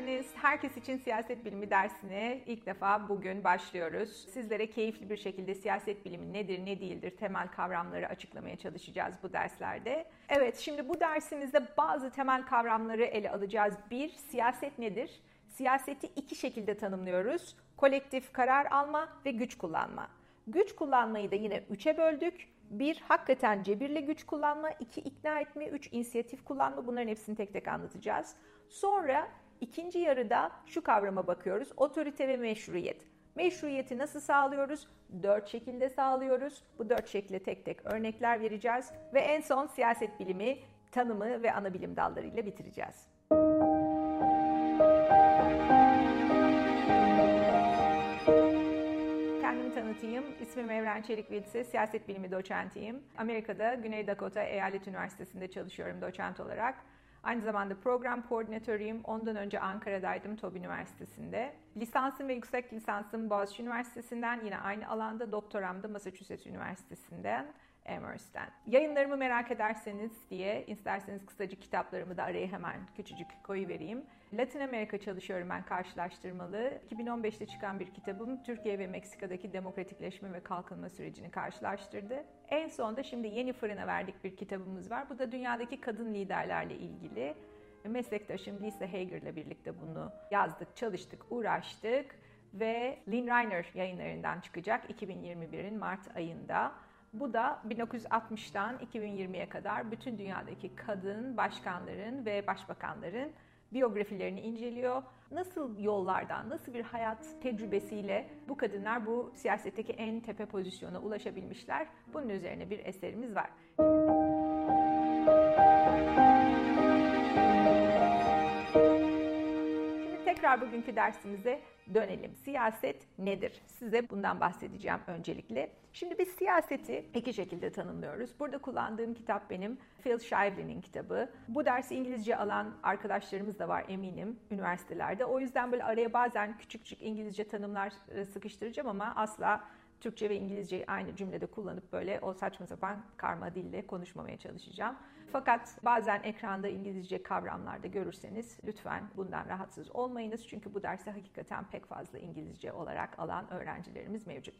geldiniz. Herkes için siyaset bilimi dersine ilk defa bugün başlıyoruz. Sizlere keyifli bir şekilde siyaset bilimi nedir, ne değildir temel kavramları açıklamaya çalışacağız bu derslerde. Evet, şimdi bu dersimizde bazı temel kavramları ele alacağız. Bir, siyaset nedir? Siyaseti iki şekilde tanımlıyoruz. Kolektif karar alma ve güç kullanma. Güç kullanmayı da yine üçe böldük. Bir, hakikaten cebirle güç kullanma. iki ikna etme. Üç, inisiyatif kullanma. Bunların hepsini tek tek anlatacağız. Sonra ikinci yarıda şu kavrama bakıyoruz. Otorite ve meşruiyet. Meşruiyeti nasıl sağlıyoruz? Dört şekilde sağlıyoruz. Bu dört şekilde tek tek örnekler vereceğiz. Ve en son siyaset bilimi, tanımı ve ana bilim dallarıyla bitireceğiz. Kendimi tanıtayım. İsmim Evren Çelik Vilse, siyaset bilimi doçentiyim. Amerika'da Güney Dakota Eyalet Üniversitesi'nde çalışıyorum doçent olarak. Aynı zamanda program koordinatörüyüm. Ondan önce Ankara'daydım TOB Üniversitesi'nde. Lisansım ve yüksek lisansım Boğaziçi Üniversitesi'nden, yine aynı alanda doktoram da Massachusetts Üniversitesi'nden. Amherst'ten. Yayınlarımı merak ederseniz diye isterseniz kısaca kitaplarımı da araya hemen küçücük koyu vereyim. Latin Amerika çalışıyorum ben karşılaştırmalı. 2015'te çıkan bir kitabım Türkiye ve Meksika'daki demokratikleşme ve kalkınma sürecini karşılaştırdı. En son da şimdi yeni fırına verdik bir kitabımız var. Bu da dünyadaki kadın liderlerle ilgili. Meslektaşım Lisa Hager'la birlikte bunu yazdık, çalıştık, uğraştık ve Lynn Reiner yayınlarından çıkacak 2021'in Mart ayında. Bu da 1960'tan 2020'ye kadar bütün dünyadaki kadın başkanların ve başbakanların biyografilerini inceliyor. Nasıl yollardan, nasıl bir hayat tecrübesiyle bu kadınlar bu siyasetteki en tepe pozisyona ulaşabilmişler? Bunun üzerine bir eserimiz var. Şimdi tekrar bugünkü dersimize dönelim. Siyaset nedir? Size bundan bahsedeceğim öncelikle. Şimdi biz siyaseti iki şekilde tanımlıyoruz. Burada kullandığım kitap benim Phil Shively'nin kitabı. Bu dersi İngilizce alan arkadaşlarımız da var eminim üniversitelerde. O yüzden böyle araya bazen küçük küçük İngilizce tanımlar e, sıkıştıracağım ama asla Türkçe ve İngilizceyi aynı cümlede kullanıp böyle o saçma sapan karma dille konuşmamaya çalışacağım. Fakat bazen ekranda İngilizce kavramlarda görürseniz lütfen bundan rahatsız olmayınız. Çünkü bu dersi hakikaten pek fazla İngilizce olarak alan öğrencilerimiz mevcut.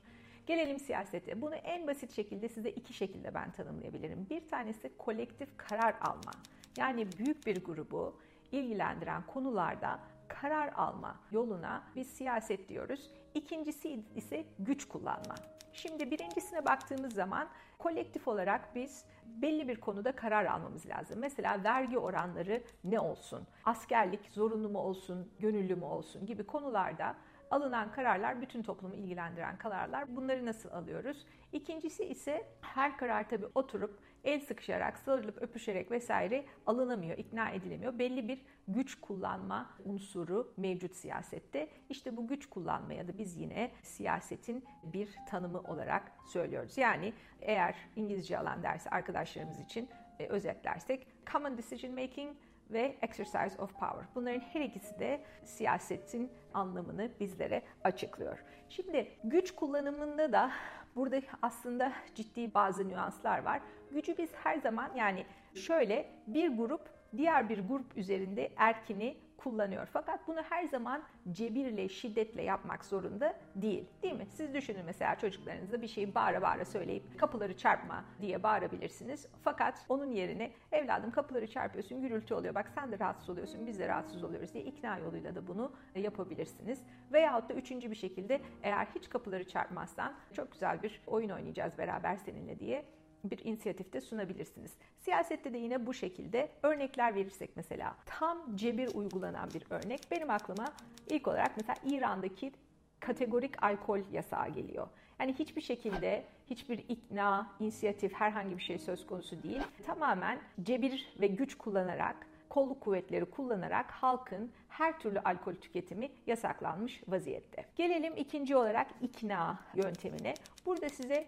Gelelim siyasete. Bunu en basit şekilde size iki şekilde ben tanımlayabilirim. Bir tanesi kolektif karar alma. Yani büyük bir grubu ilgilendiren konularda karar alma yoluna biz siyaset diyoruz. İkincisi ise güç kullanma. Şimdi birincisine baktığımız zaman kolektif olarak biz belli bir konuda karar almamız lazım. Mesela vergi oranları ne olsun? Askerlik zorunlu mu olsun, gönüllü mü olsun gibi konularda alınan kararlar bütün toplumu ilgilendiren kararlar. Bunları nasıl alıyoruz? İkincisi ise her karar tabii oturup el sıkışarak, sarılıp öpüşerek vesaire alınamıyor, ikna edilemiyor. Belli bir güç kullanma unsuru mevcut siyasette. İşte bu güç kullanmaya da biz yine siyasetin bir tanımı olarak söylüyoruz. Yani eğer İngilizce alan dersi arkadaşlarımız için e, özetlersek common decision making ve exercise of power. Bunların her ikisi de siyasetin anlamını bizlere açıklıyor. Şimdi güç kullanımında da burada aslında ciddi bazı nüanslar var. Gücü biz her zaman yani şöyle bir grup diğer bir grup üzerinde erkini kullanıyor. Fakat bunu her zaman cebirle, şiddetle yapmak zorunda değil. Değil mi? Siz düşünün mesela çocuklarınıza bir şeyi bağıra bağıra söyleyip kapıları çarpma diye bağırabilirsiniz. Fakat onun yerine evladım kapıları çarpıyorsun, gürültü oluyor. Bak sen de rahatsız oluyorsun, biz de rahatsız oluyoruz diye ikna yoluyla da bunu yapabilirsiniz. Veyahut da üçüncü bir şekilde eğer hiç kapıları çarpmazsan çok güzel bir oyun oynayacağız beraber seninle diye bir inisiyatifte sunabilirsiniz. Siyasette de yine bu şekilde örnekler verirsek mesela tam cebir uygulanan bir örnek benim aklıma ilk olarak mesela İran'daki kategorik alkol yasağı geliyor. Yani hiçbir şekilde hiçbir ikna, inisiyatif herhangi bir şey söz konusu değil. Tamamen cebir ve güç kullanarak kolluk kuvvetleri kullanarak halkın her türlü alkol tüketimi yasaklanmış vaziyette. Gelelim ikinci olarak ikna yöntemine. Burada size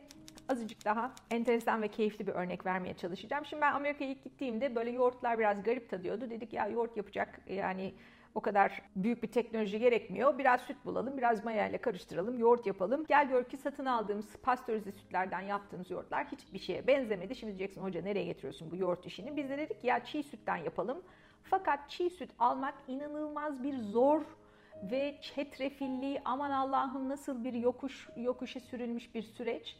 azıcık daha enteresan ve keyifli bir örnek vermeye çalışacağım. Şimdi ben Amerika'ya ilk gittiğimde böyle yoğurtlar biraz garip tadıyordu. Dedik ya yoğurt yapacak yani o kadar büyük bir teknoloji gerekmiyor. Biraz süt bulalım, biraz maya ile karıştıralım, yoğurt yapalım. Gel gör ki satın aldığımız pastörize sütlerden yaptığımız yoğurtlar hiçbir şeye benzemedi. Şimdi diyeceksin hoca nereye getiriyorsun bu yoğurt işini? Biz de dedik ya çiğ sütten yapalım. Fakat çiğ süt almak inanılmaz bir zor ve çetrefilli aman Allah'ım nasıl bir yokuş yokuşa sürülmüş bir süreç.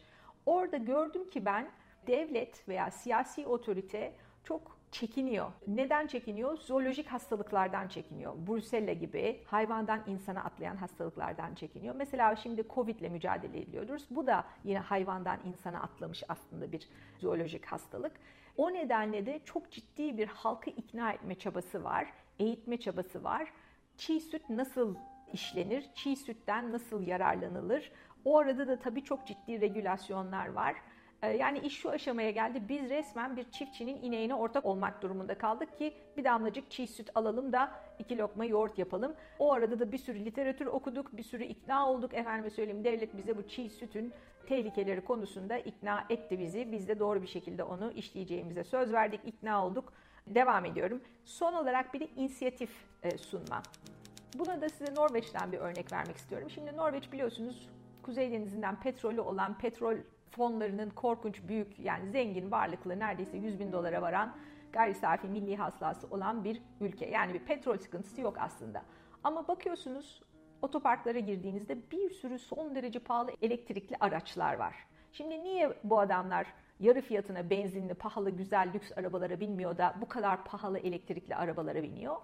Orada gördüm ki ben devlet veya siyasi otorite çok çekiniyor. Neden çekiniyor? Zoolojik hastalıklardan çekiniyor. Brusella gibi hayvandan insana atlayan hastalıklardan çekiniyor. Mesela şimdi Covid ile mücadele ediyoruz. Bu da yine hayvandan insana atlamış aslında bir zoolojik hastalık. O nedenle de çok ciddi bir halkı ikna etme çabası var, eğitme çabası var. Çiğ süt nasıl işlenir, çiğ sütten nasıl yararlanılır? O arada da tabii çok ciddi regülasyonlar var. Ee, yani iş şu aşamaya geldi. Biz resmen bir çiftçinin ineğine ortak olmak durumunda kaldık ki bir damlacık çiğ süt alalım da iki lokma yoğurt yapalım. O arada da bir sürü literatür okuduk, bir sürü ikna olduk. Efendime söyleyeyim devlet bize bu çiğ sütün tehlikeleri konusunda ikna etti bizi. Biz de doğru bir şekilde onu işleyeceğimize söz verdik, ikna olduk. Devam ediyorum. Son olarak bir de inisiyatif e, sunma. Buna da size Norveç'ten bir örnek vermek istiyorum. Şimdi Norveç biliyorsunuz Kuzey Denizi'nden petrolü olan petrol fonlarının korkunç büyük yani zengin varlıklı neredeyse 100 bin dolara varan gayri safi milli hasılası olan bir ülke. Yani bir petrol sıkıntısı yok aslında. Ama bakıyorsunuz otoparklara girdiğinizde bir sürü son derece pahalı elektrikli araçlar var. Şimdi niye bu adamlar yarı fiyatına benzinli, pahalı, güzel, lüks arabalara binmiyor da bu kadar pahalı elektrikli arabalara biniyor?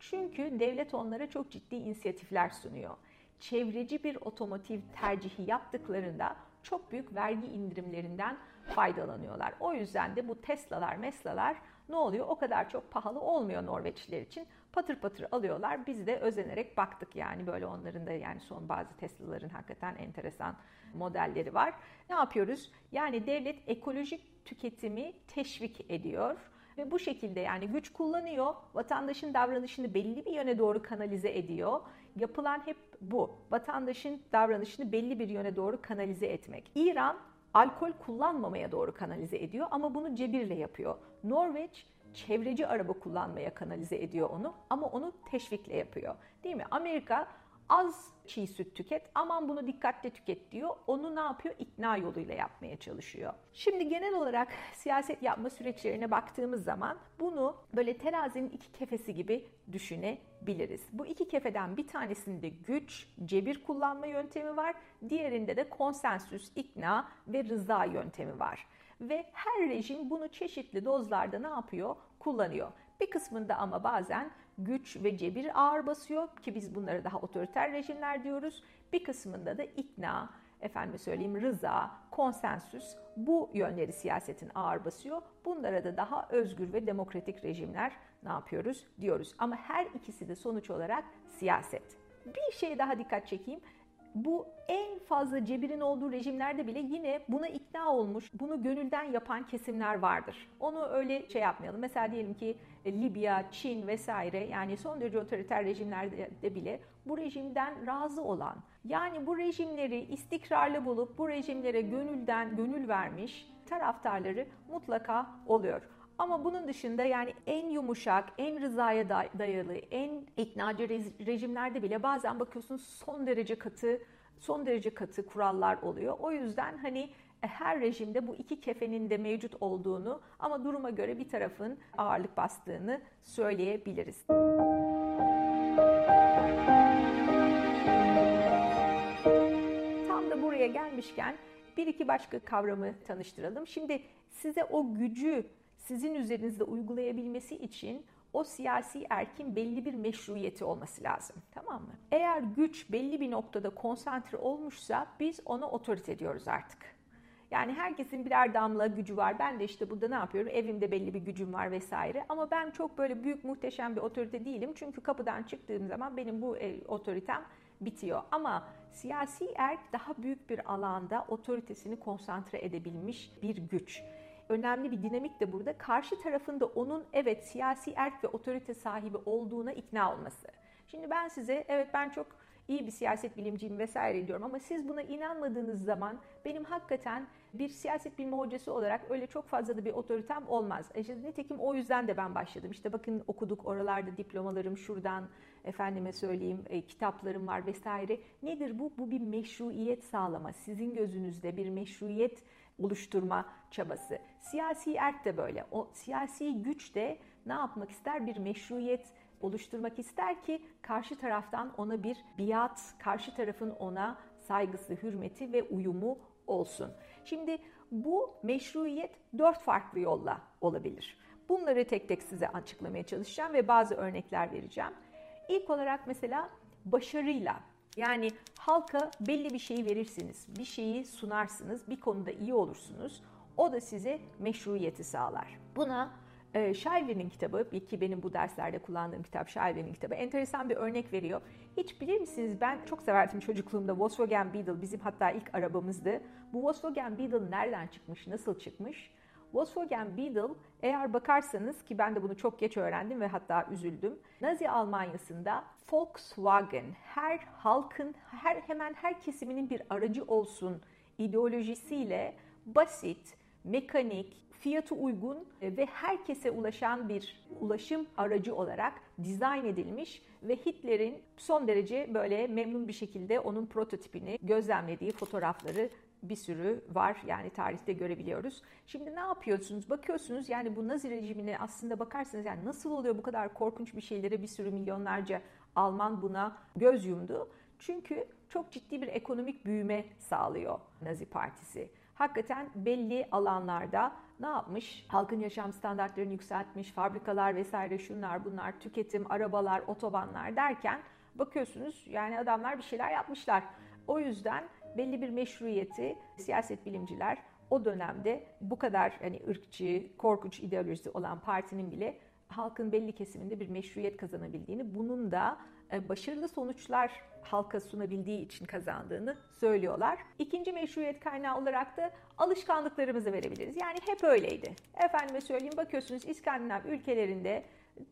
Çünkü devlet onlara çok ciddi inisiyatifler sunuyor. Çevreci bir otomotiv tercihi yaptıklarında çok büyük vergi indirimlerinden faydalanıyorlar. O yüzden de bu Tesla'lar, Mesla'lar ne oluyor? O kadar çok pahalı olmuyor Norveçliler için. Patır patır alıyorlar. Biz de özenerek baktık yani böyle onların da yani son bazı Tesla'ların hakikaten enteresan modelleri var. Ne yapıyoruz? Yani devlet ekolojik tüketimi teşvik ediyor ve bu şekilde yani güç kullanıyor, vatandaşın davranışını belli bir yöne doğru kanalize ediyor. Yapılan hep bu. Vatandaşın davranışını belli bir yöne doğru kanalize etmek. İran alkol kullanmamaya doğru kanalize ediyor ama bunu cebirle yapıyor. Norveç çevreci araba kullanmaya kanalize ediyor onu ama onu teşvikle yapıyor. Değil mi? Amerika az çiğ süt tüket aman bunu dikkatle tüket diyor. Onu ne yapıyor? İkna yoluyla yapmaya çalışıyor. Şimdi genel olarak siyaset yapma süreçlerine baktığımız zaman bunu böyle terazinin iki kefesi gibi düşünebiliriz. Bu iki kefeden bir tanesinde güç, cebir kullanma yöntemi var. Diğerinde de konsensüs, ikna ve rıza yöntemi var. Ve her rejim bunu çeşitli dozlarda ne yapıyor? Kullanıyor. Bir kısmında ama bazen güç ve cebir ağır basıyor ki biz bunları daha otoriter rejimler diyoruz. Bir kısmında da ikna, efendim söyleyeyim rıza, konsensüs bu yönleri siyasetin ağır basıyor. Bunlara da daha özgür ve demokratik rejimler ne yapıyoruz diyoruz. Ama her ikisi de sonuç olarak siyaset. Bir şey daha dikkat çekeyim bu en fazla cebirin olduğu rejimlerde bile yine buna ikna olmuş, bunu gönülden yapan kesimler vardır. Onu öyle şey yapmayalım. Mesela diyelim ki e, Libya, Çin vesaire yani son derece otoriter rejimlerde bile bu rejimden razı olan, yani bu rejimleri istikrarlı bulup bu rejimlere gönülden gönül vermiş taraftarları mutlaka oluyor. Ama bunun dışında yani en yumuşak, en rızaya dayalı, en iknacı rejimlerde bile bazen bakıyorsunuz son derece katı, son derece katı kurallar oluyor. O yüzden hani e, her rejimde bu iki kefenin de mevcut olduğunu ama duruma göre bir tarafın ağırlık bastığını söyleyebiliriz. Tam da buraya gelmişken bir iki başka kavramı tanıştıralım. Şimdi size o gücü sizin üzerinizde uygulayabilmesi için o siyasi erkin belli bir meşruiyeti olması lazım. Tamam mı? Eğer güç belli bir noktada konsantre olmuşsa biz ona otorite diyoruz artık. Yani herkesin birer damla gücü var. Ben de işte burada ne yapıyorum? Evimde belli bir gücüm var vesaire. Ama ben çok böyle büyük muhteşem bir otorite değilim. Çünkü kapıdan çıktığım zaman benim bu e, otoritem bitiyor. Ama siyasi erk daha büyük bir alanda otoritesini konsantre edebilmiş bir güç önemli bir dinamik de burada. Karşı tarafında onun evet siyasi erk ve otorite sahibi olduğuna ikna olması. Şimdi ben size evet ben çok iyi bir siyaset bilimciyim vesaire diyorum ama siz buna inanmadığınız zaman benim hakikaten bir siyaset bilimi hocası olarak öyle çok fazla da bir otoritem olmaz. E işte nitekim o yüzden de ben başladım. İşte bakın okuduk oralarda diplomalarım şuradan efendime söyleyeyim e, kitaplarım var vesaire. Nedir bu? Bu bir meşruiyet sağlama. Sizin gözünüzde bir meşruiyet oluşturma çabası. Siyasi erk de böyle. O siyasi güç de ne yapmak ister? Bir meşruiyet oluşturmak ister ki karşı taraftan ona bir biat, karşı tarafın ona saygısı, hürmeti ve uyumu olsun. Şimdi bu meşruiyet dört farklı yolla olabilir. Bunları tek tek size açıklamaya çalışacağım ve bazı örnekler vereceğim. İlk olarak mesela başarıyla yani halka belli bir şeyi verirsiniz, bir şeyi sunarsınız, bir konuda iyi olursunuz. O da size meşruiyeti sağlar. Buna e, Shelby'nin kitabı, ki benim bu derslerde kullandığım kitap Shelby'nin kitabı enteresan bir örnek veriyor. Hiç bilir misiniz ben çok severdim çocukluğumda Volkswagen Beetle bizim hatta ilk arabamızdı. Bu Volkswagen Beetle nereden çıkmış, nasıl çıkmış? Volkswagen Beetle eğer bakarsanız ki ben de bunu çok geç öğrendim ve hatta üzüldüm. Nazi Almanya'sında Volkswagen her halkın her hemen her kesiminin bir aracı olsun ideolojisiyle basit, mekanik, fiyatı uygun ve herkese ulaşan bir ulaşım aracı olarak dizayn edilmiş ve Hitler'in son derece böyle memnun bir şekilde onun prototipini gözlemlediği fotoğrafları bir sürü var yani tarihte görebiliyoruz. Şimdi ne yapıyorsunuz? Bakıyorsunuz yani bu Nazi rejimine aslında bakarsanız yani nasıl oluyor bu kadar korkunç bir şeylere bir sürü milyonlarca Alman buna göz yumdu. Çünkü çok ciddi bir ekonomik büyüme sağlıyor Nazi Partisi. Hakikaten belli alanlarda ne yapmış? Halkın yaşam standartlarını yükseltmiş, fabrikalar vesaire şunlar bunlar, tüketim, arabalar, otobanlar derken bakıyorsunuz yani adamlar bir şeyler yapmışlar. O yüzden belli bir meşruiyeti siyaset bilimciler o dönemde bu kadar hani ırkçı, korkunç ideolojisi olan partinin bile halkın belli kesiminde bir meşruiyet kazanabildiğini, bunun da e, başarılı sonuçlar halka sunabildiği için kazandığını söylüyorlar. İkinci meşruiyet kaynağı olarak da alışkanlıklarımızı verebiliriz. Yani hep öyleydi. Efendime söyleyeyim bakıyorsunuz İskandinav ülkelerinde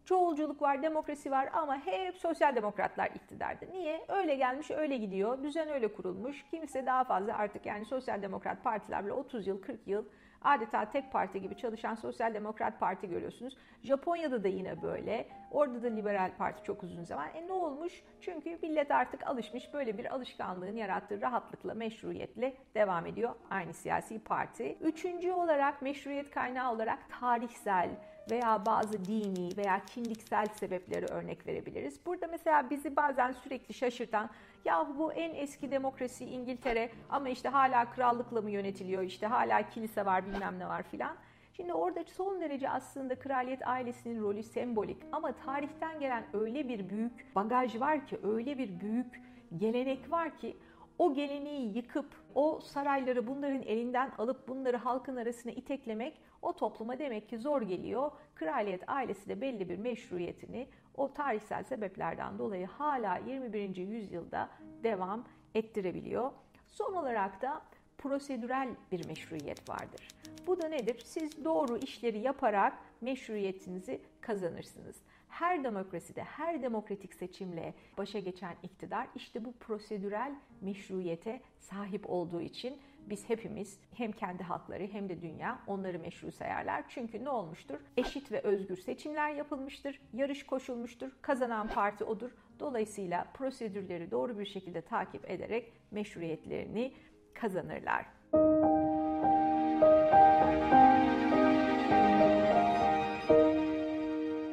çoğulculuk var, demokrasi var ama hep sosyal demokratlar iktidarda. Niye? Öyle gelmiş, öyle gidiyor. Düzen öyle kurulmuş. Kimse daha fazla artık yani sosyal demokrat partiler bile 30 yıl, 40 yıl adeta tek parti gibi çalışan Sosyal Demokrat Parti görüyorsunuz. Japonya'da da yine böyle. Orada da Liberal Parti çok uzun zaman. E ne olmuş? Çünkü millet artık alışmış böyle bir alışkanlığın yarattığı rahatlıkla, meşruiyetle devam ediyor aynı siyasi parti. Üçüncü olarak meşruiyet kaynağı olarak tarihsel, veya bazı dini veya kimliksel sebepleri örnek verebiliriz. Burada mesela bizi bazen sürekli şaşırtan ya bu en eski demokrasi İngiltere ama işte hala krallıkla mı yönetiliyor işte hala kilise var bilmem ne var filan. Şimdi orada son derece aslında kraliyet ailesinin rolü sembolik ama tarihten gelen öyle bir büyük bagaj var ki öyle bir büyük gelenek var ki o geleneği yıkıp o sarayları bunların elinden alıp bunları halkın arasına iteklemek o topluma demek ki zor geliyor. Kraliyet ailesi de belli bir meşruiyetini o tarihsel sebeplerden dolayı hala 21. yüzyılda devam ettirebiliyor. Son olarak da prosedürel bir meşruiyet vardır. Bu da nedir? Siz doğru işleri yaparak meşruiyetinizi kazanırsınız. Her demokraside, her demokratik seçimle başa geçen iktidar işte bu prosedürel meşruiyete sahip olduğu için biz hepimiz hem kendi halkları hem de dünya onları meşru sayarlar. Çünkü ne olmuştur? Eşit ve özgür seçimler yapılmıştır, yarış koşulmuştur, kazanan parti odur. Dolayısıyla prosedürleri doğru bir şekilde takip ederek meşruiyetlerini kazanırlar.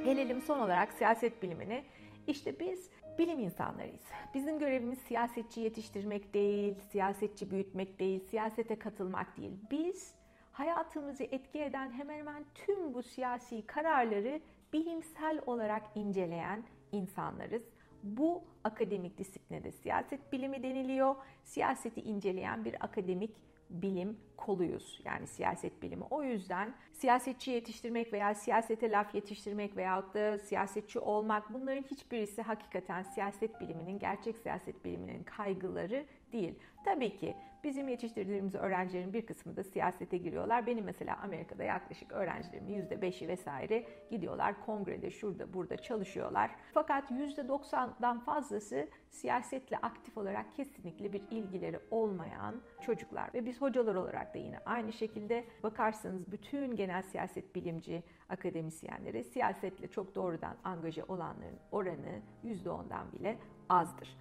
Gelelim son olarak siyaset bilimine. İşte biz bilim insanlarıyız. Bizim görevimiz siyasetçi yetiştirmek değil, siyasetçi büyütmek değil, siyasete katılmak değil. Biz hayatımızı etki eden hemen hemen tüm bu siyasi kararları bilimsel olarak inceleyen insanlarız. Bu akademik disipline de siyaset bilimi deniliyor. Siyaseti inceleyen bir akademik bilim koluyuz. Yani siyaset bilimi. O yüzden siyasetçi yetiştirmek veya siyasete laf yetiştirmek veyahut da siyasetçi olmak bunların hiçbirisi hakikaten siyaset biliminin, gerçek siyaset biliminin kaygıları değil. Tabii ki bizim yetiştirdiğimiz öğrencilerin bir kısmı da siyasete giriyorlar. Benim mesela Amerika'da yaklaşık öğrencilerimin %5'i vesaire gidiyorlar kongrede şurada burada çalışıyorlar. Fakat %90'dan fazlası siyasetle aktif olarak kesinlikle bir ilgileri olmayan çocuklar. Ve biz hocalar olarak da yine aynı şekilde bakarsanız bütün genel siyaset bilimci akademisyenleri siyasetle çok doğrudan angaje olanların oranı %10'dan bile azdır.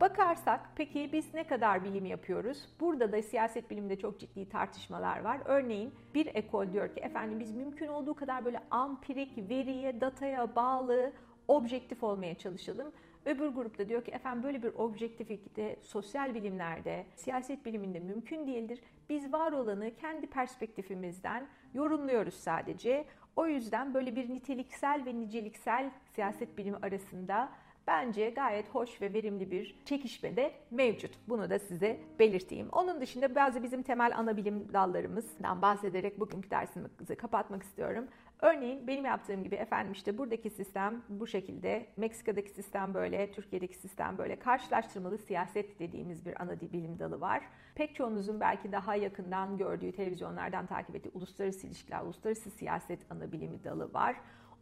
Bakarsak peki biz ne kadar bilim yapıyoruz? Burada da siyaset biliminde çok ciddi tartışmalar var. Örneğin bir ekol diyor ki efendim biz mümkün olduğu kadar böyle ampirik, veriye, dataya bağlı, objektif olmaya çalışalım. Öbür grupta diyor ki efendim böyle bir objektiflikte sosyal bilimlerde, siyaset biliminde mümkün değildir. Biz var olanı kendi perspektifimizden yorumluyoruz sadece. O yüzden böyle bir niteliksel ve niceliksel siyaset bilimi arasında bence gayet hoş ve verimli bir çekişme de mevcut. Bunu da size belirteyim. Onun dışında bazı bizim temel ana bilim dallarımızdan bahsederek bugünkü dersimizi kapatmak istiyorum. Örneğin benim yaptığım gibi efendim işte buradaki sistem bu şekilde, Meksika'daki sistem böyle, Türkiye'deki sistem böyle. Karşılaştırmalı siyaset dediğimiz bir ana bilim dalı var. Pek çoğunuzun belki daha yakından gördüğü televizyonlardan takip ettiği uluslararası ilişkiler, uluslararası siyaset ana bilimi dalı var.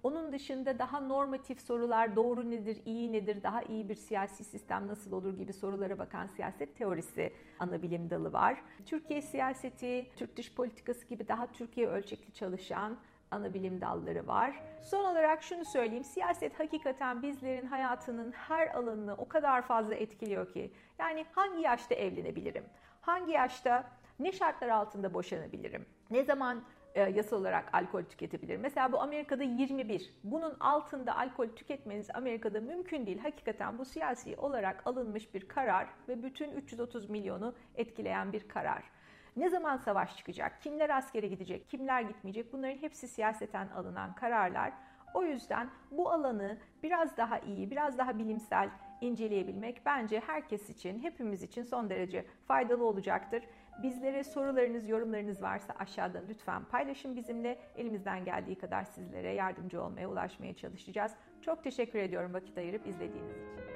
Onun dışında daha normatif sorular, doğru nedir, iyi nedir, daha iyi bir siyasi sistem nasıl olur gibi sorulara bakan siyaset teorisi ana bilim dalı var. Türkiye siyaseti, Türk dış politikası gibi daha Türkiye ölçekli çalışan ana bilim dalları var. Son olarak şunu söyleyeyim. Siyaset hakikaten bizlerin hayatının her alanını o kadar fazla etkiliyor ki. Yani hangi yaşta evlenebilirim? Hangi yaşta ne şartlar altında boşanabilirim? Ne zaman yasal olarak alkol tüketebilir. Mesela bu Amerika'da 21. Bunun altında alkol tüketmeniz Amerika'da mümkün değil. Hakikaten bu siyasi olarak alınmış bir karar ve bütün 330 milyonu etkileyen bir karar. Ne zaman savaş çıkacak? Kimler askere gidecek? Kimler gitmeyecek? Bunların hepsi siyaseten alınan kararlar. O yüzden bu alanı biraz daha iyi, biraz daha bilimsel inceleyebilmek bence herkes için, hepimiz için son derece faydalı olacaktır. Bizlere sorularınız, yorumlarınız varsa aşağıda lütfen paylaşın bizimle. Elimizden geldiği kadar sizlere yardımcı olmaya, ulaşmaya çalışacağız. Çok teşekkür ediyorum vakit ayırıp izlediğiniz için.